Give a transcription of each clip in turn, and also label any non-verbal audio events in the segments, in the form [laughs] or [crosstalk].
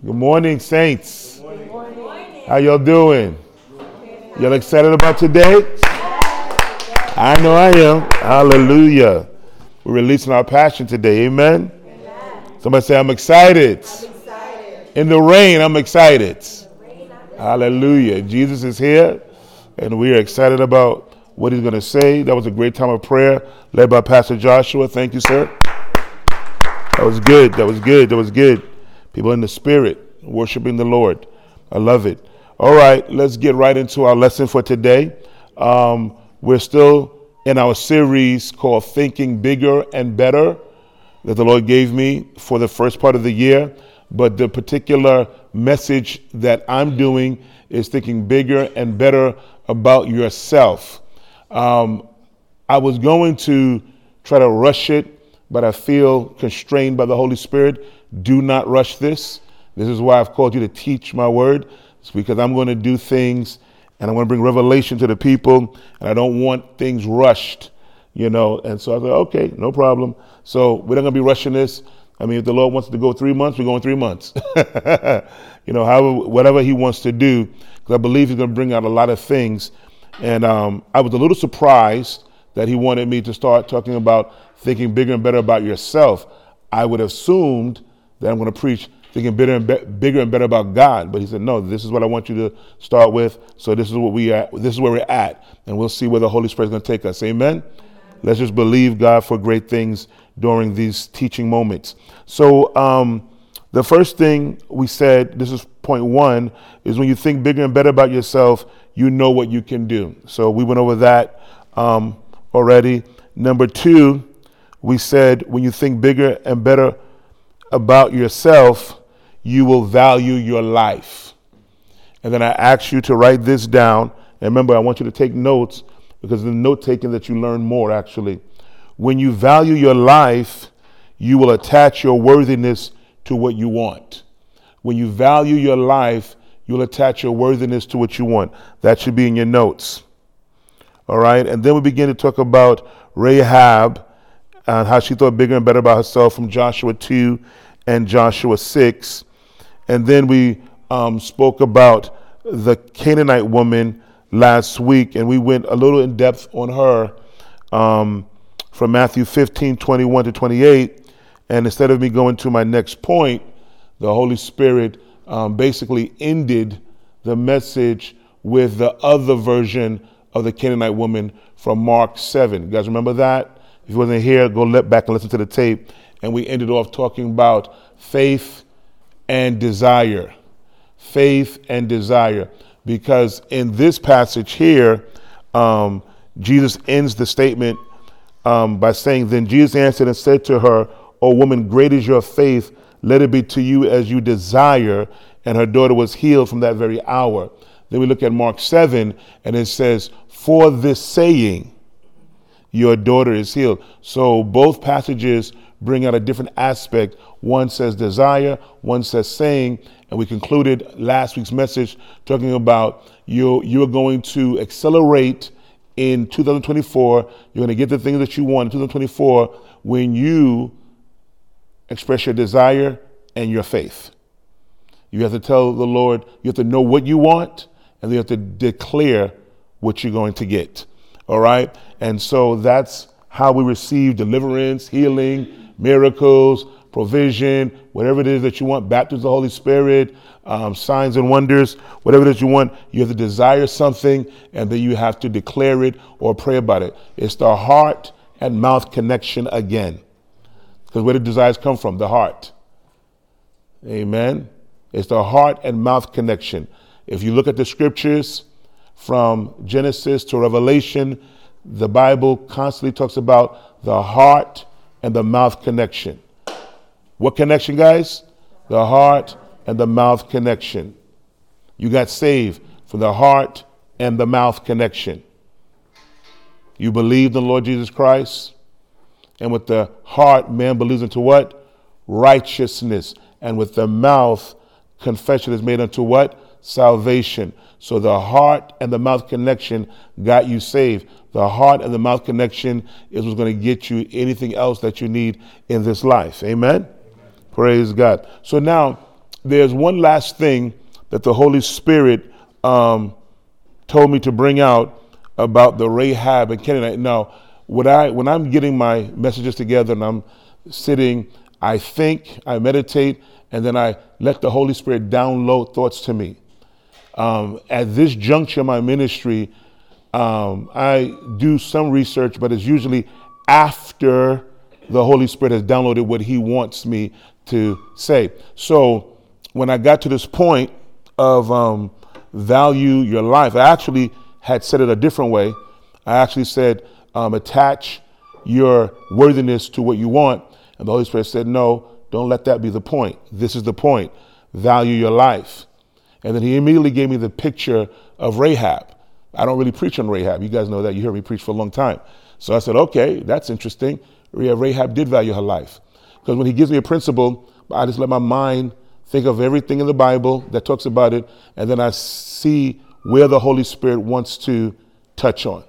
Good morning, saints. Good morning. How y'all doing? Y'all excited about today? I know I am. Hallelujah. We're releasing our passion today. Amen. Somebody say, I'm excited. I'm excited. In the rain, I'm excited. Hallelujah. Jesus is here, and we are excited about what he's going to say. That was a great time of prayer led by Pastor Joshua. Thank you, sir. That was good. That was good. That was good. People in the spirit worshiping the Lord. I love it. All right, let's get right into our lesson for today. Um, we're still in our series called Thinking Bigger and Better that the Lord gave me for the first part of the year. But the particular message that I'm doing is thinking bigger and better about yourself. Um, I was going to try to rush it but I feel constrained by the Holy Spirit. Do not rush this. This is why I've called you to teach my word. It's because I'm going to do things and I'm going to bring revelation to the people, and I don't want things rushed, you know. And so I thought, okay, no problem. So we're not going to be rushing this. I mean, if the Lord wants to go three months, we're going three months. [laughs] you know, however, whatever He wants to do, because I believe He's going to bring out a lot of things. And um, I was a little surprised that He wanted me to start talking about thinking bigger and better about yourself, I would have assumed that I'm going to preach thinking bigger and, be- bigger and better about God. But he said, no, this is what I want you to start with. So this is what we are, this is where we're at, and we'll see where the Holy Spirit is going to take us. Amen? Amen. Let's just believe God for great things during these teaching moments. So um, the first thing we said, this is point one, is when you think bigger and better about yourself, you know what you can do. So we went over that um, already. Number two we said when you think bigger and better about yourself, you will value your life. And then I ask you to write this down. And remember, I want you to take notes because the note taking that you learn more actually. When you value your life, you will attach your worthiness to what you want. When you value your life, you'll attach your worthiness to what you want. That should be in your notes. All right. And then we begin to talk about Rahab and how she thought bigger and better about herself from Joshua 2 and Joshua 6. And then we um, spoke about the Canaanite woman last week, and we went a little in depth on her um, from Matthew 15 21 to 28. And instead of me going to my next point, the Holy Spirit um, basically ended the message with the other version of the Canaanite woman from Mark 7. You guys remember that? If you wasn't here, go back and listen to the tape. And we ended off talking about faith and desire. Faith and desire. Because in this passage here, um, Jesus ends the statement um, by saying, Then Jesus answered and said to her, O woman, great is your faith. Let it be to you as you desire. And her daughter was healed from that very hour. Then we look at Mark 7, and it says, For this saying, your daughter is healed. So both passages bring out a different aspect. One says desire, one says saying, and we concluded last week's message talking about you you're going to accelerate in 2024. You're going to get the things that you want in 2024 when you express your desire and your faith. You have to tell the Lord, you have to know what you want, and you have to declare what you're going to get. All right? And so that's how we receive deliverance, healing, miracles, provision, whatever it is that you want, baptism of the Holy Spirit, um, signs and wonders, whatever it is you want, you have to desire something and then you have to declare it or pray about it. It's the heart and mouth connection again. Because where do desires come from? The heart. Amen. It's the heart and mouth connection. If you look at the scriptures, from Genesis to Revelation, the Bible constantly talks about the heart and the mouth connection. What connection, guys? The heart and the mouth connection. You got saved from the heart and the mouth connection. You believe in the Lord Jesus Christ, and with the heart, man believes into what? Righteousness. And with the mouth, confession is made unto what? Salvation. So the heart and the mouth connection got you saved. The heart and the mouth connection is what's going to get you anything else that you need in this life. Amen? Amen. Praise God. So now there's one last thing that the Holy Spirit um, told me to bring out about the Rahab and Canaanite. Now, when I when I'm getting my messages together and I'm sitting, I think, I meditate, and then I let the Holy Spirit download thoughts to me. Um, at this juncture in my ministry, um, I do some research, but it's usually after the Holy Spirit has downloaded what He wants me to say. So when I got to this point of um, value your life, I actually had said it a different way. I actually said, um, attach your worthiness to what you want. And the Holy Spirit said, no, don't let that be the point. This is the point. Value your life. And then he immediately gave me the picture of Rahab. I don't really preach on Rahab. You guys know that. You hear me preach for a long time. So I said, okay, that's interesting. Rahab did value her life. Because when he gives me a principle, I just let my mind think of everything in the Bible that talks about it, and then I see where the Holy Spirit wants to touch on.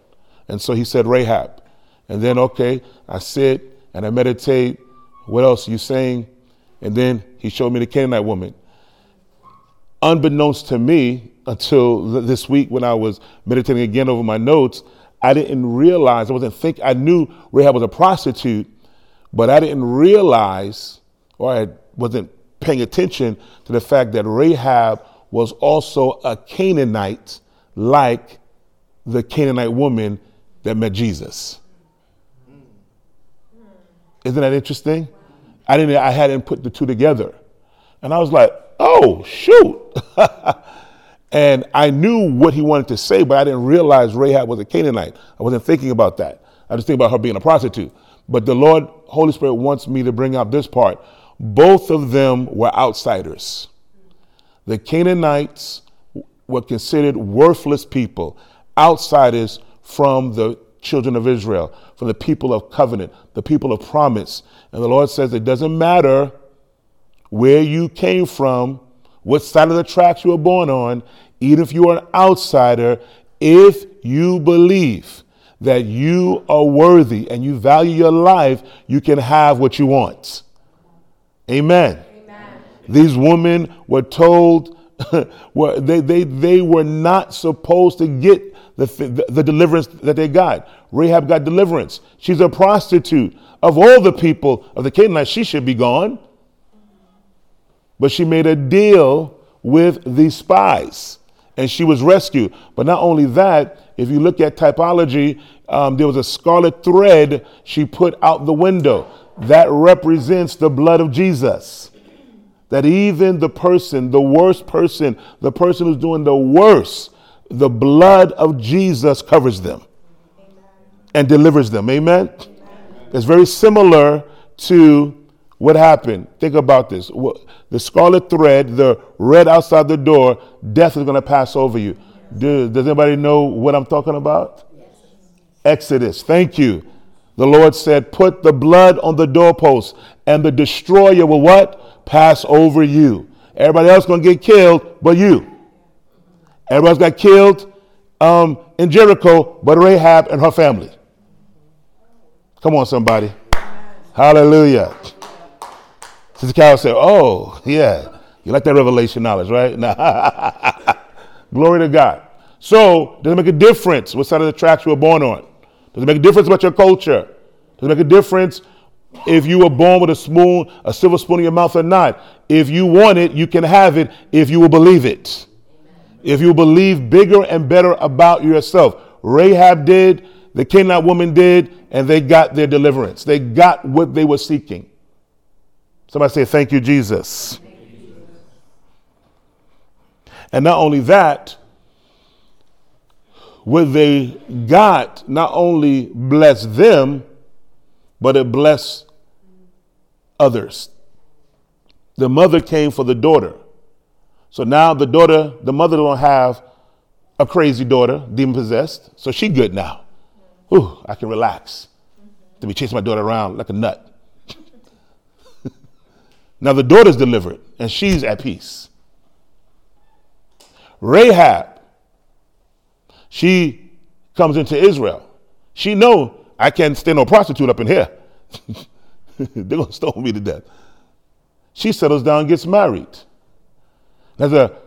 And so he said, Rahab. And then, okay, I sit and I meditate. What else are you saying? And then he showed me the Canaanite woman. Unbeknownst to me, until this week when I was meditating again over my notes, I didn't realize, I wasn't think I knew Rahab was a prostitute, but I didn't realize, or I wasn't paying attention to the fact that Rahab was also a Canaanite, like the Canaanite woman that met Jesus. Isn't that interesting? I didn't. I hadn't put the two together, and I was like, "Oh shoot!" [laughs] and I knew what he wanted to say, but I didn't realize Rahab was a Canaanite. I wasn't thinking about that. I just think about her being a prostitute. But the Lord, Holy Spirit, wants me to bring out this part. Both of them were outsiders. The Canaanites were considered worthless people, outsiders from the children of Israel, from the people of covenant, the people of promise. And the Lord says it doesn't matter where you came from, what side of the tracks you were born on, even if you are an outsider, if you believe that you are worthy and you value your life, you can have what you want. Amen. Amen. These women were told [laughs] were, they, they, they were not supposed to get the, the, the deliverance that they got. Rahab got deliverance. She's a prostitute. Of all the people of the Canaanites, she should be gone. But she made a deal with the spies and she was rescued. But not only that, if you look at typology, um, there was a scarlet thread she put out the window. That represents the blood of Jesus. That even the person, the worst person, the person who's doing the worst, the blood of Jesus covers them and delivers them. Amen? Amen? It's very similar to what happened. Think about this. The scarlet thread, the red outside the door, death is going to pass over you. Do, does anybody know what I'm talking about? Exodus. Thank you. The Lord said, Put the blood on the doorpost, and the destroyer will what? Pass over you. Everybody else going to get killed, but you. Everybody got killed um, in Jericho, but Rahab and her family. Come on, somebody. Hallelujah. Sister Carol said, Oh, yeah. You like that revelation knowledge, right? [laughs] Glory to God. So, does it make a difference what side of the tracks you were born on? Does it make a difference about your culture? Does it make a difference if you were born with a spoon, a silver spoon in your mouth or not? If you want it, you can have it if you will believe it if you believe bigger and better about yourself. Rahab did, the Canaanite woman did, and they got their deliverance. They got what they were seeking. Somebody say, Thank you, Jesus. And not only that, what they got not only blessed them, but it blessed others. The mother came for the daughter. So now the daughter, the mother don't have a crazy daughter, demon possessed. So she good now. Ooh, I can relax. To be chasing my daughter around like a nut. Now the daughter's delivered and she's at peace. Rahab, she comes into Israel. She know I can't stay no prostitute up in here. [laughs] They're gonna stone me to death. She settles down, gets married. There's a,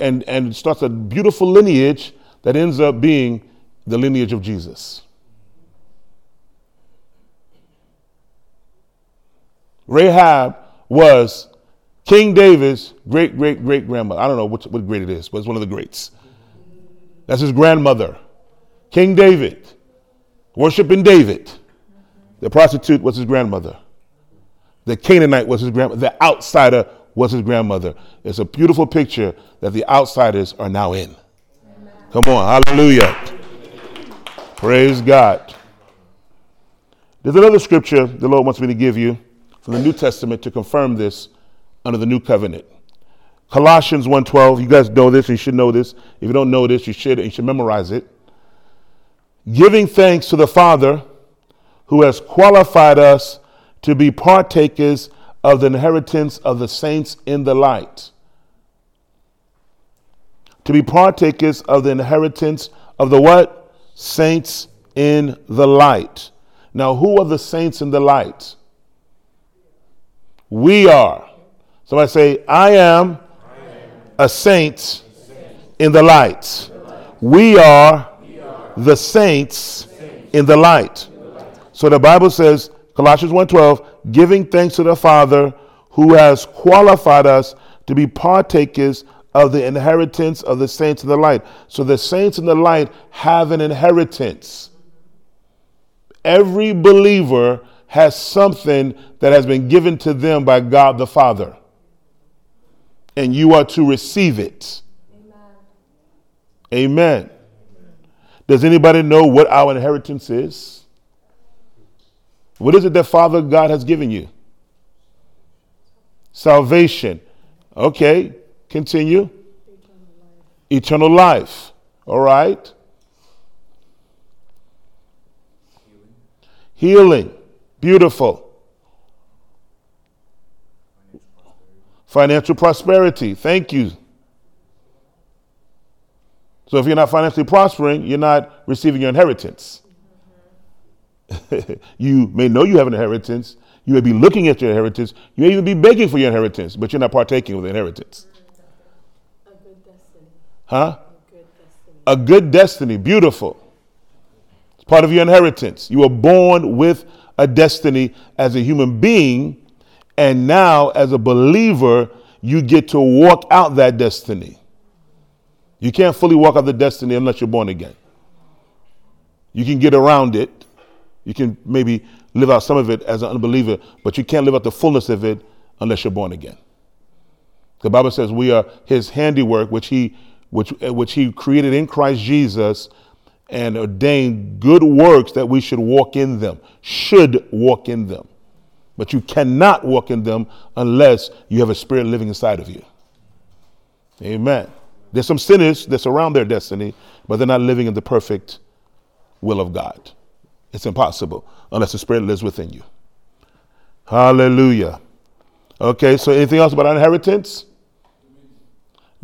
and, and starts a beautiful lineage that ends up being the lineage of Jesus. Rahab was King David's great great great grandmother. I don't know what, what great it is, but it's one of the greats. That's his grandmother. King David, worshiping David. The prostitute was his grandmother. The Canaanite was his grandmother. The outsider was his grandmother. It's a beautiful picture that the outsiders are now in. Come on, hallelujah. Praise God. There's another scripture the Lord wants me to give you from the New Testament to confirm this under the new covenant. Colossians 1:12, you guys know this, you should know this. If you don't know this, you should you should memorize it. Giving thanks to the Father who has qualified us to be partakers of the inheritance of the saints in the light. To be partakers of the inheritance of the what? Saints in the light. Now, who are the saints in the light? We are. Somebody say, I am a saint in the light. We are the saints in the light. So the Bible says, Colossians 1:12, giving thanks to the Father who has qualified us to be partakers of the inheritance of the saints in the light. So the saints in the light have an inheritance. Every believer has something that has been given to them by God the Father. And you are to receive it. Amen. Amen. Does anybody know what our inheritance is? What is it that Father God has given you? Salvation. Okay, continue. Eternal life. Eternal life. All right. Healing. Healing. Beautiful. Financial prosperity. Thank you. So if you're not financially prospering, you're not receiving your inheritance. [laughs] you may know you have an inheritance. You may be looking at your inheritance. You may even be begging for your inheritance, but you're not partaking of the inheritance. A good destiny. Huh? A good destiny. A good destiny. Beautiful. It's part of your inheritance. You were born with a destiny as a human being, and now as a believer, you get to walk out that destiny. You can't fully walk out the destiny unless you're born again. You can get around it you can maybe live out some of it as an unbeliever, but you can't live out the fullness of it unless you're born again. The Bible says we are his handiwork, which he, which, which he created in Christ Jesus and ordained good works that we should walk in them, should walk in them. But you cannot walk in them unless you have a spirit living inside of you. Amen. There's some sinners that surround their destiny, but they're not living in the perfect will of God. It's impossible unless the Spirit lives within you. Hallelujah. Okay, so anything else about inheritance?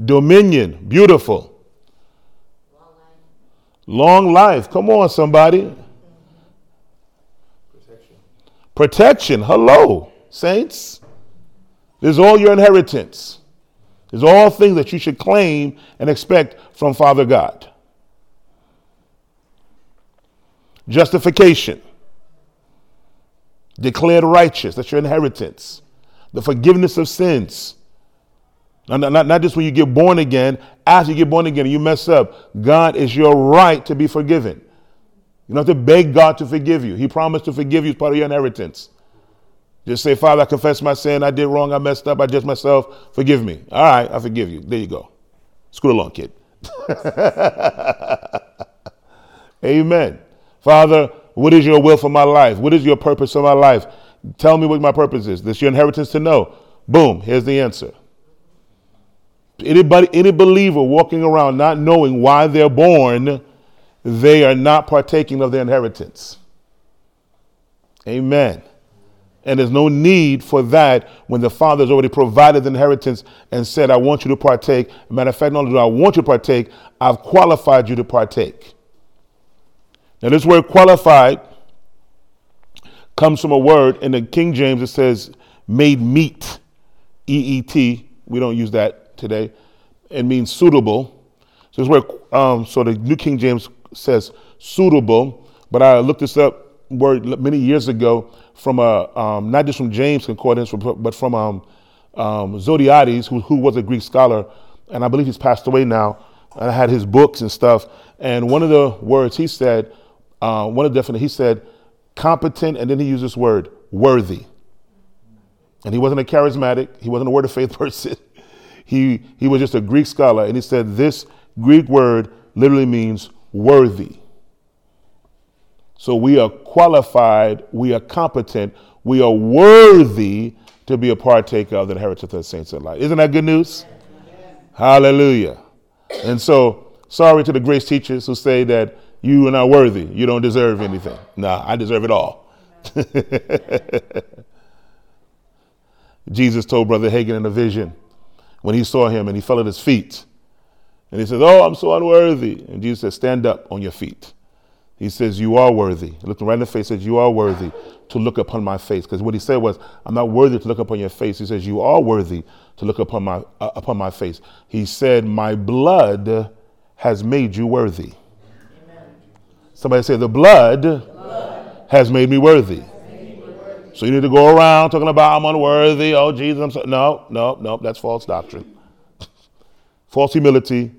Dominion. Beautiful. Long life. Come on, somebody. Protection. Protection. Hello, saints. This is all your inheritance. These are all things that you should claim and expect from Father God. Justification. Declared righteous. That's your inheritance. The forgiveness of sins. Not, not, not just when you get born again, after you get born again and you mess up, God is your right to be forgiven. You don't have to beg God to forgive you. He promised to forgive you as part of your inheritance. Just say, Father, I confess my sin. I did wrong. I messed up. I just myself. Forgive me. All right, I forgive you. There you go. Scoot along, kid. [laughs] Amen. Father, what is your will for my life? What is your purpose for my life? Tell me what my purpose is. This your inheritance to know. Boom, here's the answer. Anybody, any believer walking around not knowing why they're born, they are not partaking of their inheritance. Amen. And there's no need for that when the Father has already provided the inheritance and said, I want you to partake. Matter of fact, not only do I want you to partake, I've qualified you to partake. Now, this word qualified comes from a word in the King James that says made meet, E E T. We don't use that today. It means suitable. So word, um, so the New King James says suitable, but I looked this up word many years ago from a um, not just from James Concordance, but from um, um, Zodhiates, who, who was a Greek scholar, and I believe he's passed away now. And I had his books and stuff. And one of the words he said, uh, one of the definitions, he said, competent, and then he used this word, worthy. And he wasn't a charismatic, he wasn't a word of faith [laughs] person. He, he was just a Greek scholar. And he said, this Greek word literally means worthy. So we are qualified, we are competent, we are worthy to be a partaker of the inheritance of the saints in light. Isn't that good news? Hallelujah. And so, sorry to the grace teachers who say that you are not worthy, you don't deserve anything. Nah, I deserve it all. [laughs] Jesus told Brother Hagin in a vision when he saw him and he fell at his feet. And he says, Oh, I'm so unworthy. And Jesus said, Stand up on your feet. He says, You are worthy. He looked him right in the face, says, You are worthy to look upon my face. Because what he said was, I'm not worthy to look upon your face. He says, You are worthy to look upon my, uh, upon my face. He said, My blood has made you worthy. Amen. Somebody say, The blood, the blood has made me worthy. So you need to go around talking about I'm unworthy. Oh, Jesus, I'm so. No, no, no, that's false doctrine. [laughs] false humility.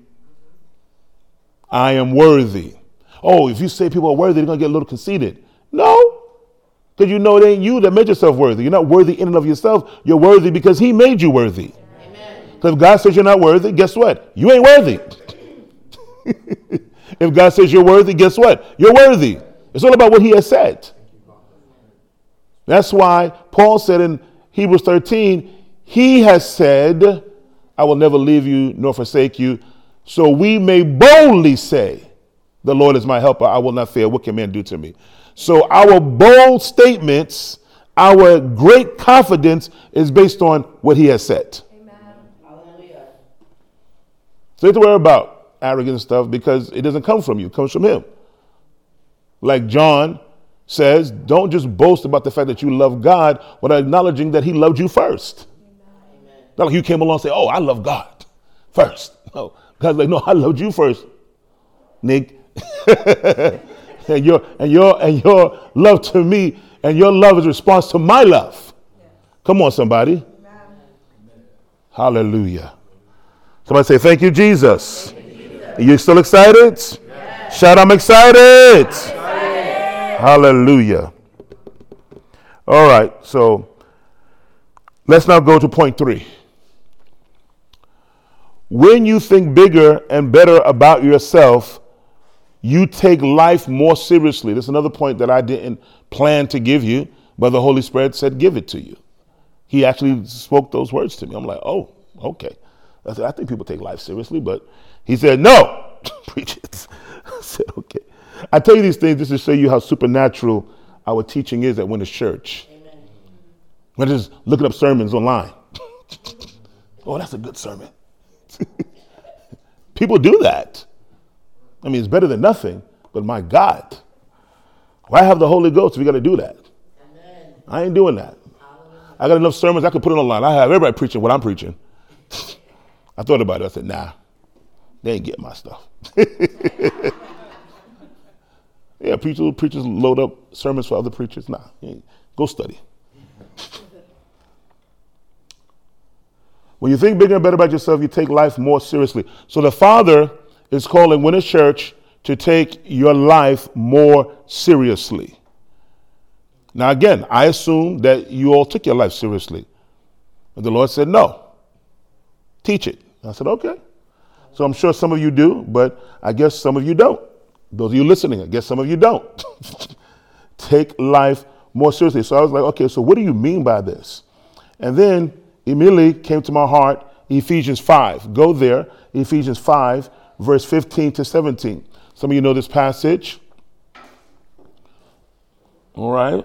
I am worthy oh, if you say people are worthy, they're going to get a little conceited. No, because you know it ain't you that made yourself worthy. You're not worthy in and of yourself. You're worthy because He made you worthy. Because if God says you're not worthy, guess what? You ain't worthy. [laughs] if God says you're worthy, guess what? You're worthy. It's all about what He has said. That's why Paul said in Hebrews 13, He has said, I will never leave you nor forsake you. So we may boldly say, the Lord is my helper. I will not fear. What can man do to me? So our bold statements, our great confidence is based on what he has said. Amen. So you have to worry about arrogant stuff because it doesn't come from you, it comes from him. Like John says, don't just boast about the fact that you love God without acknowledging that he loved you first. Amen. Not like you came along and say, Oh, I love God first. [laughs] No. God's like, No, I loved you first. Nick, [laughs] and your and your and your love to me and your love is response to my love. Come on, somebody. Amen. Hallelujah. Somebody say, Thank you, Jesus. Thank you, Jesus. Are you still excited? Yes. Shout, I'm excited. Hallelujah. All right, so let's now go to point three. When you think bigger and better about yourself, you take life more seriously. That's another point that I didn't plan to give you, but the Holy Spirit said, give it to you. He actually spoke those words to me. I'm like, oh, okay. I said, I think people take life seriously, but he said, no, [laughs] preach it. [laughs] I said, okay. I tell you these things just to show you how supernatural our teaching is at Winners Church. Amen. We're just looking up sermons online. [laughs] oh, that's a good sermon. [laughs] people do that. I mean, it's better than nothing, but my God, why have the Holy Ghost if we got to do that? Amen. I ain't doing that. I got enough sermons I could put it online. I have everybody preaching what I'm preaching. [laughs] I thought about it. I said, nah, they ain't getting my stuff. Yeah, preachers, preachers load up sermons for other preachers. Nah, go study. when you think bigger and better about yourself, you take life more seriously. So the Father is calling Winners Church to take your life more seriously. Now, again, I assume that you all took your life seriously. But the Lord said, no, teach it. I said, okay. So I'm sure some of you do, but I guess some of you don't. Those of you listening, I guess some of you don't. [laughs] take life more seriously. So I was like, okay, so what do you mean by this? And then immediately came to my heart Ephesians 5. Go there, Ephesians 5, verse 15 to 17. Some of you know this passage. All right.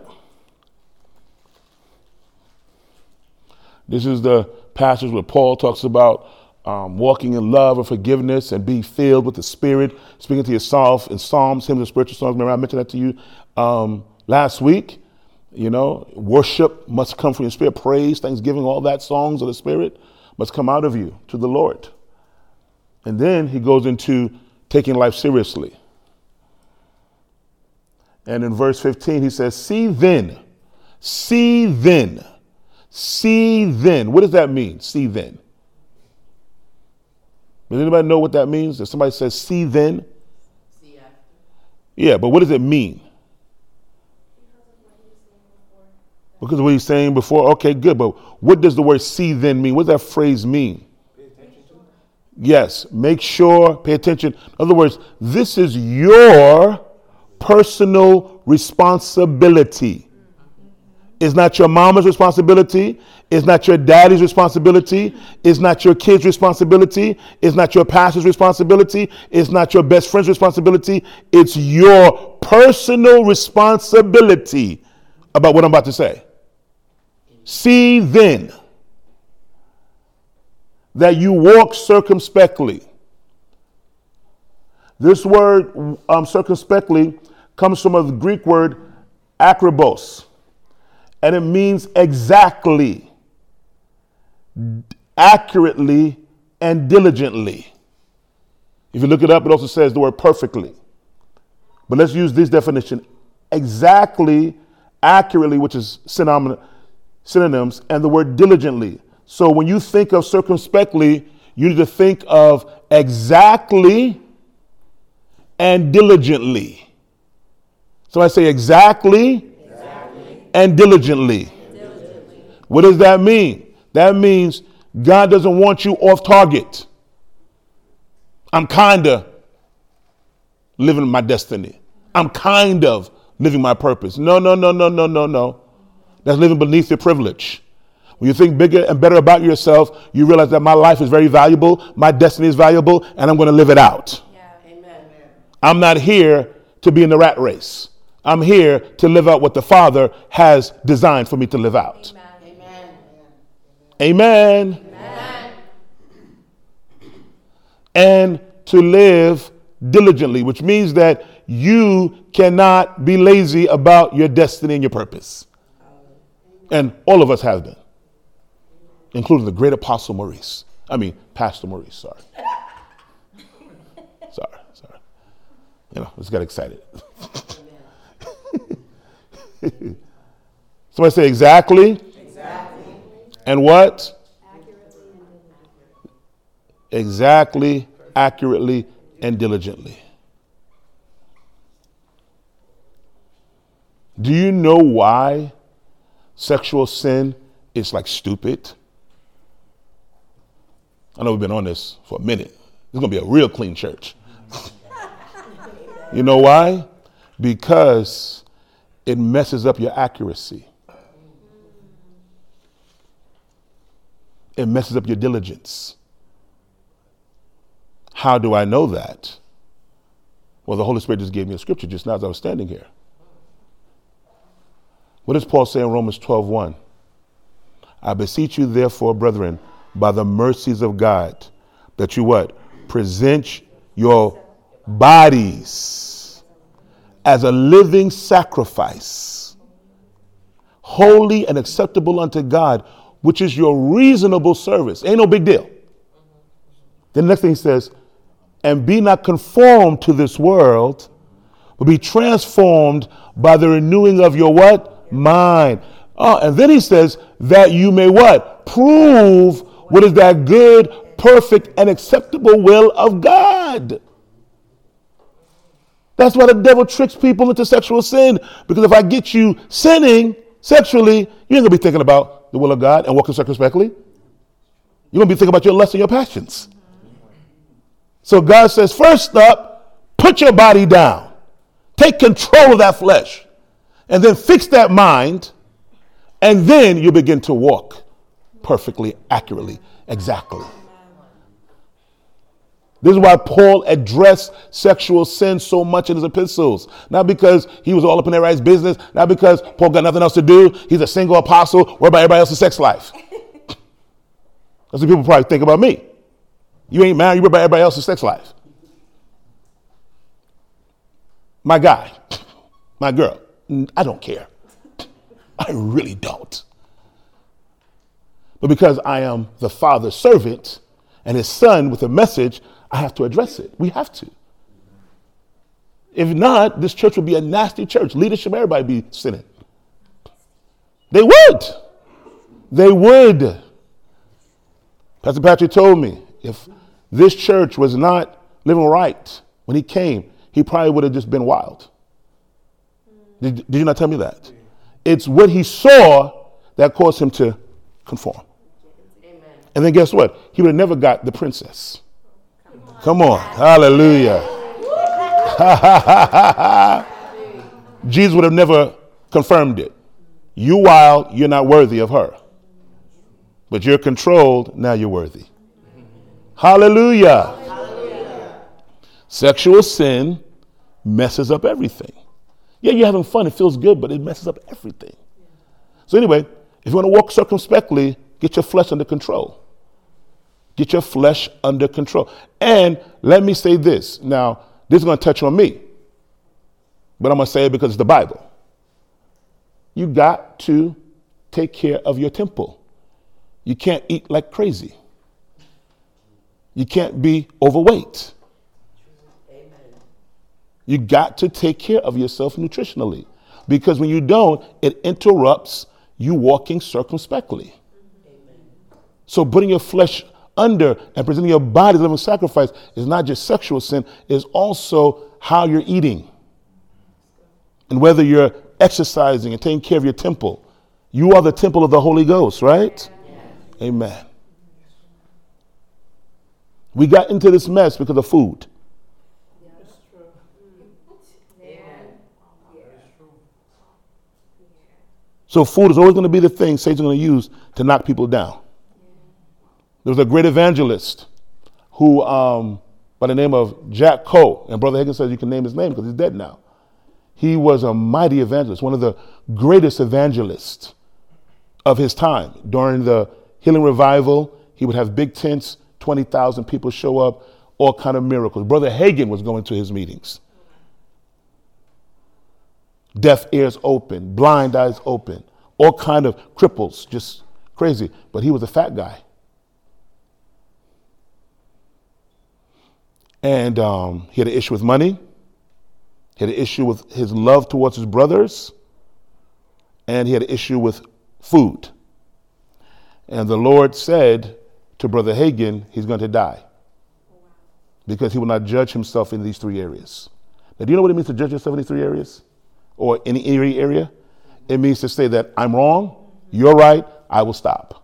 This is the passage where Paul talks about um, walking in love and forgiveness and being filled with the Spirit, speaking to yourself in Psalms, hymns, and spiritual songs. Remember, I mentioned that to you um, last week. You know, worship must come from your spirit, praise, thanksgiving, all that songs of the Spirit must come out of you to the Lord. And then he goes into taking life seriously. And in verse 15, he says, See then, see then, see then. What does that mean? See then. Does anybody know what that means? If somebody says, See then? See yeah, but what does it mean? Because of what he's saying before, okay, good. But what does the word see then mean? What does that phrase mean? Yes, make sure, pay attention. In other words, this is your personal responsibility. It's not your mama's responsibility. It's not your daddy's responsibility. It's not your kid's responsibility. It's not your pastor's responsibility. It's not your best friend's responsibility. It's your personal responsibility about what I'm about to say. See then that you walk circumspectly. This word um, circumspectly comes from a Greek word akribos, and it means exactly, accurately, and diligently. If you look it up, it also says the word perfectly. But let's use this definition exactly, accurately, which is synonyms, and the word diligently. So when you think of circumspectly, you need to think of exactly and diligently. So I say exactly. And, diligently. diligently. What does that mean? That means God doesn't want you off target. I'm kind of living my destiny. I'm kind of living my purpose. No, no, no, no, no, no, no. That's living beneath your privilege. When you think bigger and better about yourself, you realize that my life is very valuable, my destiny is valuable, and I'm going to live it out. Yeah. Amen. I'm not here to be in the rat race. I'm here to live out what the Father has designed for me to live out. Amen. Amen. Amen. And to live diligently, which means that you cannot be lazy about your destiny and your purpose. And all of us have been including the great apostle Maurice. I mean, Pastor Maurice, sorry. [laughs] sorry, sorry. You know, just got excited. [laughs] [laughs] Somebody say exactly. Exactly. And what? Exactly, accurately, and diligently. Do you know why sexual sin is like stupid? I know we've been on this for a minute. It's going to be a real clean church. [laughs] you know why? Because it messes up your accuracy. It messes up your diligence. How do I know that? Well, the Holy Spirit just gave me a scripture just now as I was standing here. What does Paul say in Romans 12 1? I beseech you, therefore, brethren, by the mercies of God that you what? Present your bodies as a living sacrifice, holy and acceptable unto God, which is your reasonable service. Ain't no big deal. Then the next thing he says, and be not conformed to this world, but be transformed by the renewing of your what? Mind. Oh, and then he says, that you may what? Prove what is that good, perfect, and acceptable will of God? That's why the devil tricks people into sexual sin. Because if I get you sinning sexually, you ain't gonna be thinking about the will of God and walking circumspectly. You're gonna be thinking about your lust and your passions. So God says, first up, put your body down, take control of that flesh, and then fix that mind, and then you begin to walk perfectly, accurately, exactly. This is why Paul addressed sexual sin so much in his epistles. Not because he was all up in everybody's business, not because Paul got nothing else to do. He's a single apostle. What about everybody else's sex life? [laughs] That's what people probably think about me. You ain't married, you worry about everybody else's sex life. My guy, [laughs] my girl, I don't care. [laughs] I really don't. But because I am the Father's servant and his son with a message, I have to address it. We have to. If not, this church would be a nasty church. Leadership, everybody be sinning. They would. They would. Pastor Patrick told me if this church was not living right when he came, he probably would have just been wild. Did, did you not tell me that? It's what he saw that caused him to conform. Amen. And then guess what? He would have never got the princess. Come on. Hallelujah. [laughs] Jesus would have never confirmed it. You wild, you're not worthy of her. But you're controlled, now you're worthy. Hallelujah. Hallelujah. Sexual sin messes up everything. Yeah, you're having fun, it feels good, but it messes up everything. So, anyway, if you want to walk circumspectly, get your flesh under control. Get your flesh under control. And let me say this. Now, this is going to touch on me, but I'm going to say it because it's the Bible. You got to take care of your temple. You can't eat like crazy. You can't be overweight. Amen. You got to take care of yourself nutritionally because when you don't, it interrupts you walking circumspectly. Amen. So putting your flesh under and presenting your body as a living sacrifice is not just sexual sin, it's also how you're eating. And whether you're exercising and taking care of your temple. You are the temple of the Holy Ghost, right? Amen. We got into this mess because of food. So food is always going to be the thing Satan's going to use to knock people down. There was a great evangelist who, um, by the name of Jack Coe, and Brother Hagin says you can name his name because he's dead now. He was a mighty evangelist, one of the greatest evangelists of his time. During the healing revival, he would have big tents, 20,000 people show up, all kind of miracles. Brother Hagin was going to his meetings deaf ears open, blind eyes open, all kind of cripples, just crazy. But he was a fat guy. And um, he had an issue with money. He had an issue with his love towards his brothers. And he had an issue with food. And the Lord said to Brother Hagin, he's going to die. Because he will not judge himself in these three areas. Now, do you know what it means to judge yourself in these three areas? or any area, it means to say that I'm wrong, you're right, I will stop.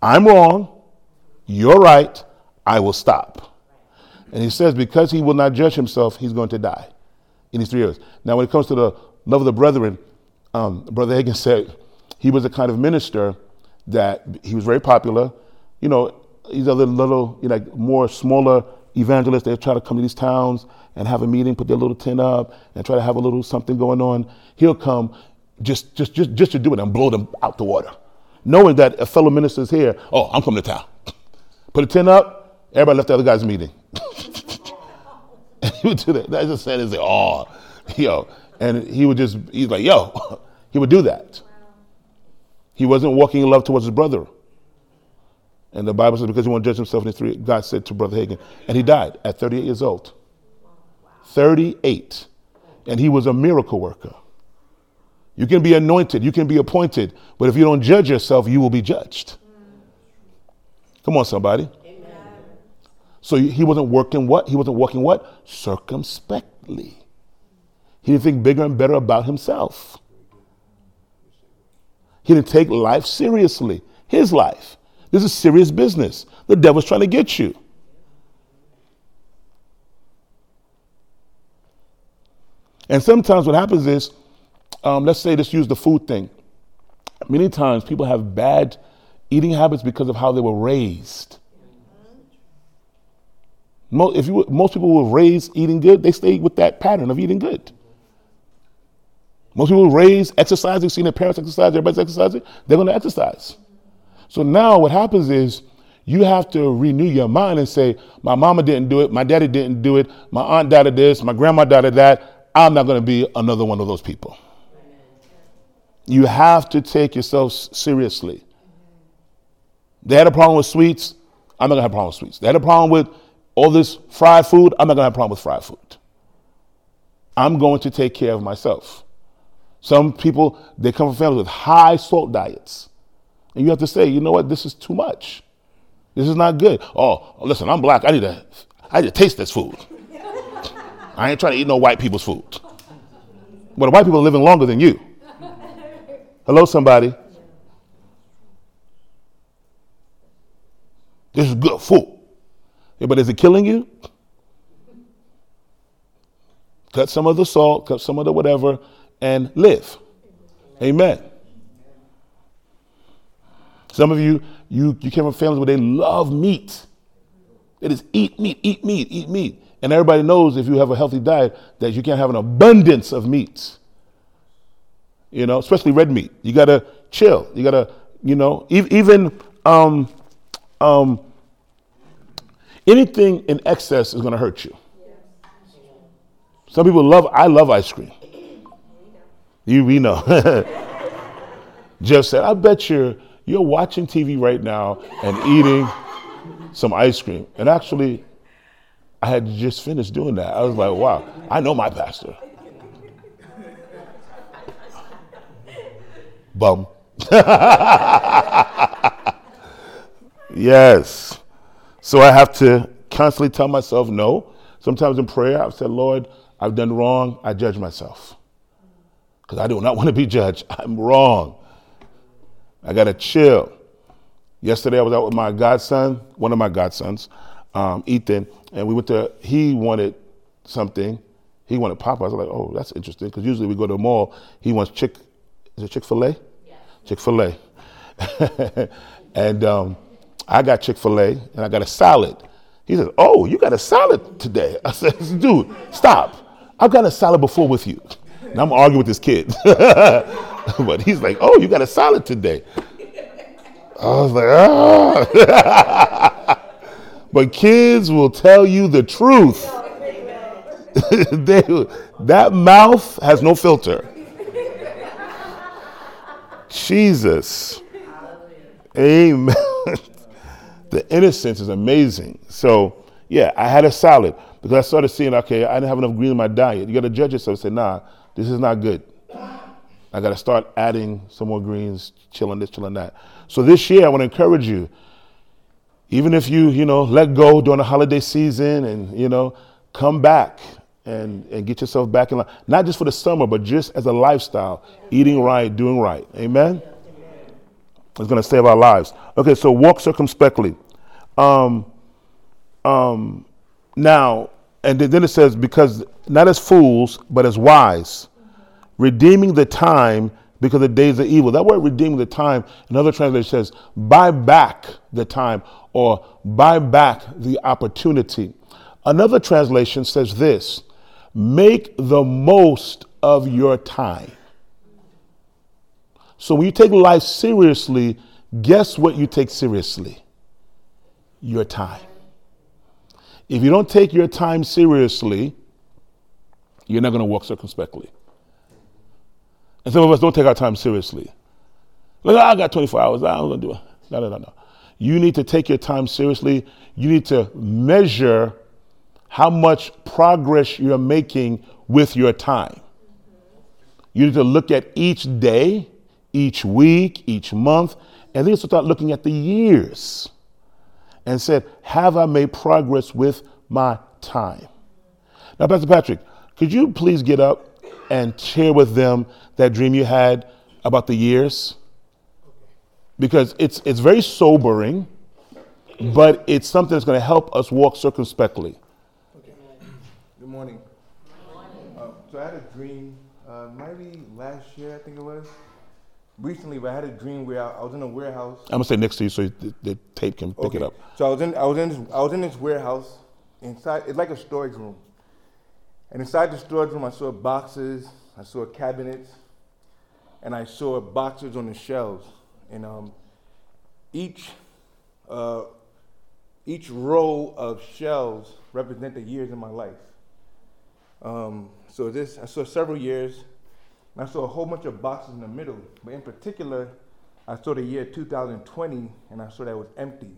I'm wrong, you're right, I will stop. And he says, because he will not judge himself, he's going to die in these three years. Now, when it comes to the love of the brethren, um, Brother Hagin said he was a kind of minister that he was very popular. You know, he's a little, you know, more smaller evangelists. They try to come to these towns and have a meeting, put their little tent up, and try to have a little something going on. He'll come just, just, just, just to do it and blow them out the water, knowing that a fellow minister is here. Oh, I'm coming to town. Put a tent up. Everybody left the other guy's meeting. and [laughs] he would do that. I just said, "Is oh, yo," and he would just, he's like, "Yo," [laughs] he would do that. He wasn't walking in love towards his brother. And the Bible says because he won't judge himself in his three, God said to Brother Hagin, and he died at 38 years old. 38. And he was a miracle worker. You can be anointed, you can be appointed, but if you don't judge yourself, you will be judged. Come on, somebody. So he wasn't working what? He wasn't working what? Circumspectly. He didn't think bigger and better about himself. He didn't take life seriously. His life. This is serious business. The devil's trying to get you. And sometimes what happens is, um, let's say, let's use the food thing. Many times people have bad eating habits because of how they were raised. Most, if you, most people were raised eating good, they stay with that pattern of eating good. Most people were raised exercising, seeing their parents exercise, everybody's exercising, they're going to exercise. So now what happens is you have to renew your mind and say, my mama didn't do it, my daddy didn't do it, my aunt died of this, my grandma died of that. I'm not going to be another one of those people. You have to take yourself seriously. They had a problem with sweets. I'm not gonna have a problem with sweets. They had a problem with all this fried food. I'm not gonna have a problem with fried food. I'm going to take care of myself. Some people, they come from families with high salt diets. And you have to say, you know what, this is too much. This is not good. Oh, listen, I'm black. I need to, I need to taste this food. [laughs] I ain't trying to eat no white people's food. But the white people are living longer than you. Hello, somebody. This is good food. Yeah, but is it killing you? Cut some of the salt, cut some of the whatever, and live. Amen. Some of you, you, you came from families where they love meat. They just eat meat, eat meat, eat meat. And everybody knows if you have a healthy diet that you can't have an abundance of meats. You know, especially red meat. You gotta chill. You gotta, you know, even um, um, anything in excess is gonna hurt you. Some people love. I love ice cream. You, we know. [laughs] Jeff said, "I bet you're you're watching TV right now and eating some ice cream." And actually, I had just finished doing that. I was like, "Wow, I know my pastor." Bum. [laughs] yes. So I have to constantly tell myself no. Sometimes in prayer, I've said, Lord, I've done wrong. I judge myself because I do not [laughs] want to be judged. I'm wrong. I got to chill. Yesterday, I was out with my godson, one of my godsons, um, Ethan, and we went to, he wanted something. He wanted Popeyes. I was like, oh, that's interesting because usually we go to the mall. He wants Chick, is it Chick fil A? Yeah. Chick fil A. [laughs] and um, I got Chick fil A and I got a salad. He says, oh, you got a salad today. [laughs] I said, dude, stop. I've got a salad before with you. And I'm arguing with this kid. [laughs] but he's like, oh, you got a salad today. I was like, ah. [laughs] but kids will tell you the truth. they, that mouth has no filter. Jesus. Amen. The innocence is amazing. So, yeah, I had a salad because I started seeing, okay, I didn't have enough green in my diet. You got to judge yourself and say, nah, this is not good. I got to start adding some more greens, chilling this, chilling that. So this year, I want to encourage you. Even if you, you know, let go during the holiday season and, you know, come back and, and get yourself back in line. Not just for the summer, but just as a lifestyle, eating right, doing right. Amen? It's going to save our lives. Okay, so walk circumspectly. Um, um, now, and then it says, because not as fools, but as wise, redeeming the time because the days are evil. That word redeeming the time, another translation says, buy back the time or buy back the opportunity. Another translation says this make the most of your time. So when you take life seriously, guess what you take seriously? Your time. If you don't take your time seriously, you're not going to walk circumspectly. And some of us don't take our time seriously. Like, ah, I got 24 hours, ah, I'm going to do it. No, no, no, no. You need to take your time seriously. You need to measure how much progress you're making with your time. You need to look at each day, each week, each month, and then start looking at the years and said, Have I made progress with my time? Now, Pastor Patrick, could you please get up and share with them that dream you had about the years? Because it's, it's very sobering, but it's something that's going to help us walk circumspectly. Okay. Good morning. Uh, so I had a dream, uh, maybe last year, I think it was recently, but I had a dream where I, I was in a warehouse. I'm gonna stay next to you so the, the tape can pick okay. it up. So I was in I was in this, I was in this warehouse inside. It's like a storage room, and inside the storage room, I saw boxes, I saw cabinets, and I saw boxes on the shelves, and um, each uh, each row of shelves represent the years in my life. Um, so this I saw several years I saw a whole bunch of boxes in the middle. But in particular, I saw the year 2020 and I saw that it was empty.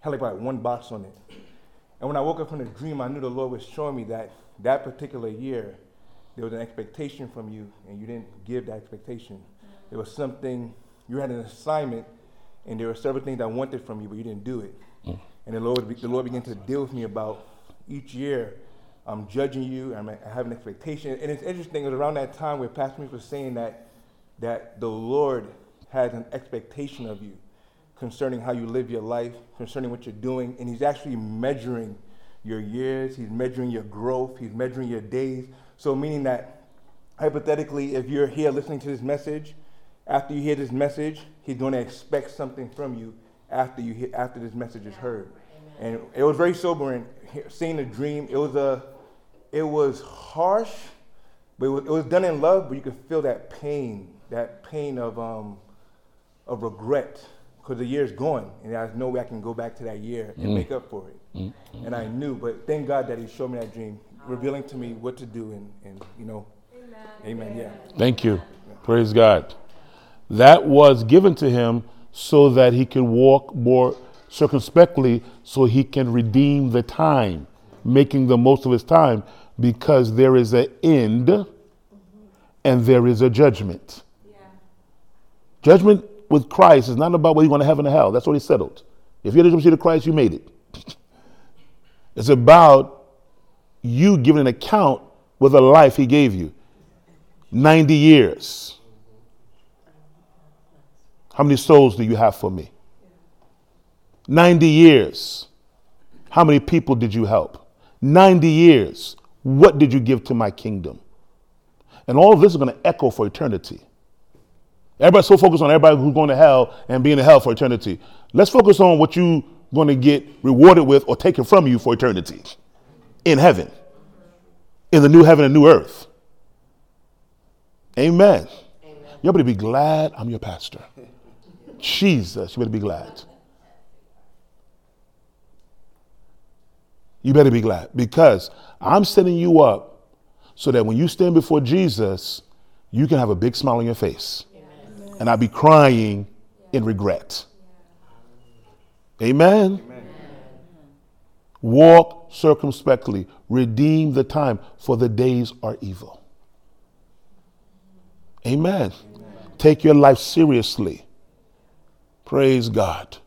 Had like about one box on it. And when I woke up from the dream, I knew the Lord was showing me that that particular year, there was an expectation from you and you didn't give that expectation. There was something, you had an assignment and there were several things I wanted from you, but you didn't do it. Mm. And the Lord, the Lord began to deal with me about each year I'm judging you, I'm, I have an expectation. And it's interesting, it was around that time where Pastor Smith was saying that, that the Lord has an expectation of you concerning how you live your life, concerning what you're doing, and He's actually measuring your years, He's measuring your growth, He's measuring your days. So, meaning that hypothetically, if you're here listening to this message, after you hear this message, He's going to expect something from you after you hear, after this message is heard. And it was very sobering seeing the dream. It was a it was harsh, but it was, it was done in love. But you could feel that pain, that pain of um, of regret, because the year's gone, and there's no way I can go back to that year and mm. make up for it. Mm. And I knew, but thank God that He showed me that dream, revealing to me what to do, and, and you know, Amen. Amen. Yeah. Thank you. Yeah. Praise God. That was given to him so that he could walk more circumspectly, so he can redeem the time making the most of his time because there is an end and there is a judgment. Yeah. Judgment with Christ is not about whether you're going to heaven or hell. That's already settled. If you're the to Christ, you made it. [laughs] it's about you giving an account with the life he gave you 90 years. How many souls do you have for me? 90 years. How many people did you help? 90 years, what did you give to my kingdom? And all of this is going to echo for eternity. Everybody's so focused on everybody who's going to hell and being in hell for eternity. Let's focus on what you're going to get rewarded with or taken from you for eternity in heaven, in the new heaven and new earth. Amen. Amen. You better be glad I'm your pastor. [laughs] Jesus, you better be glad. You better be glad because I'm setting you up so that when you stand before Jesus, you can have a big smile on your face. Amen. And I'll be crying in regret. Amen. Amen. Walk circumspectly, redeem the time, for the days are evil. Amen. Amen. Take your life seriously. Praise God.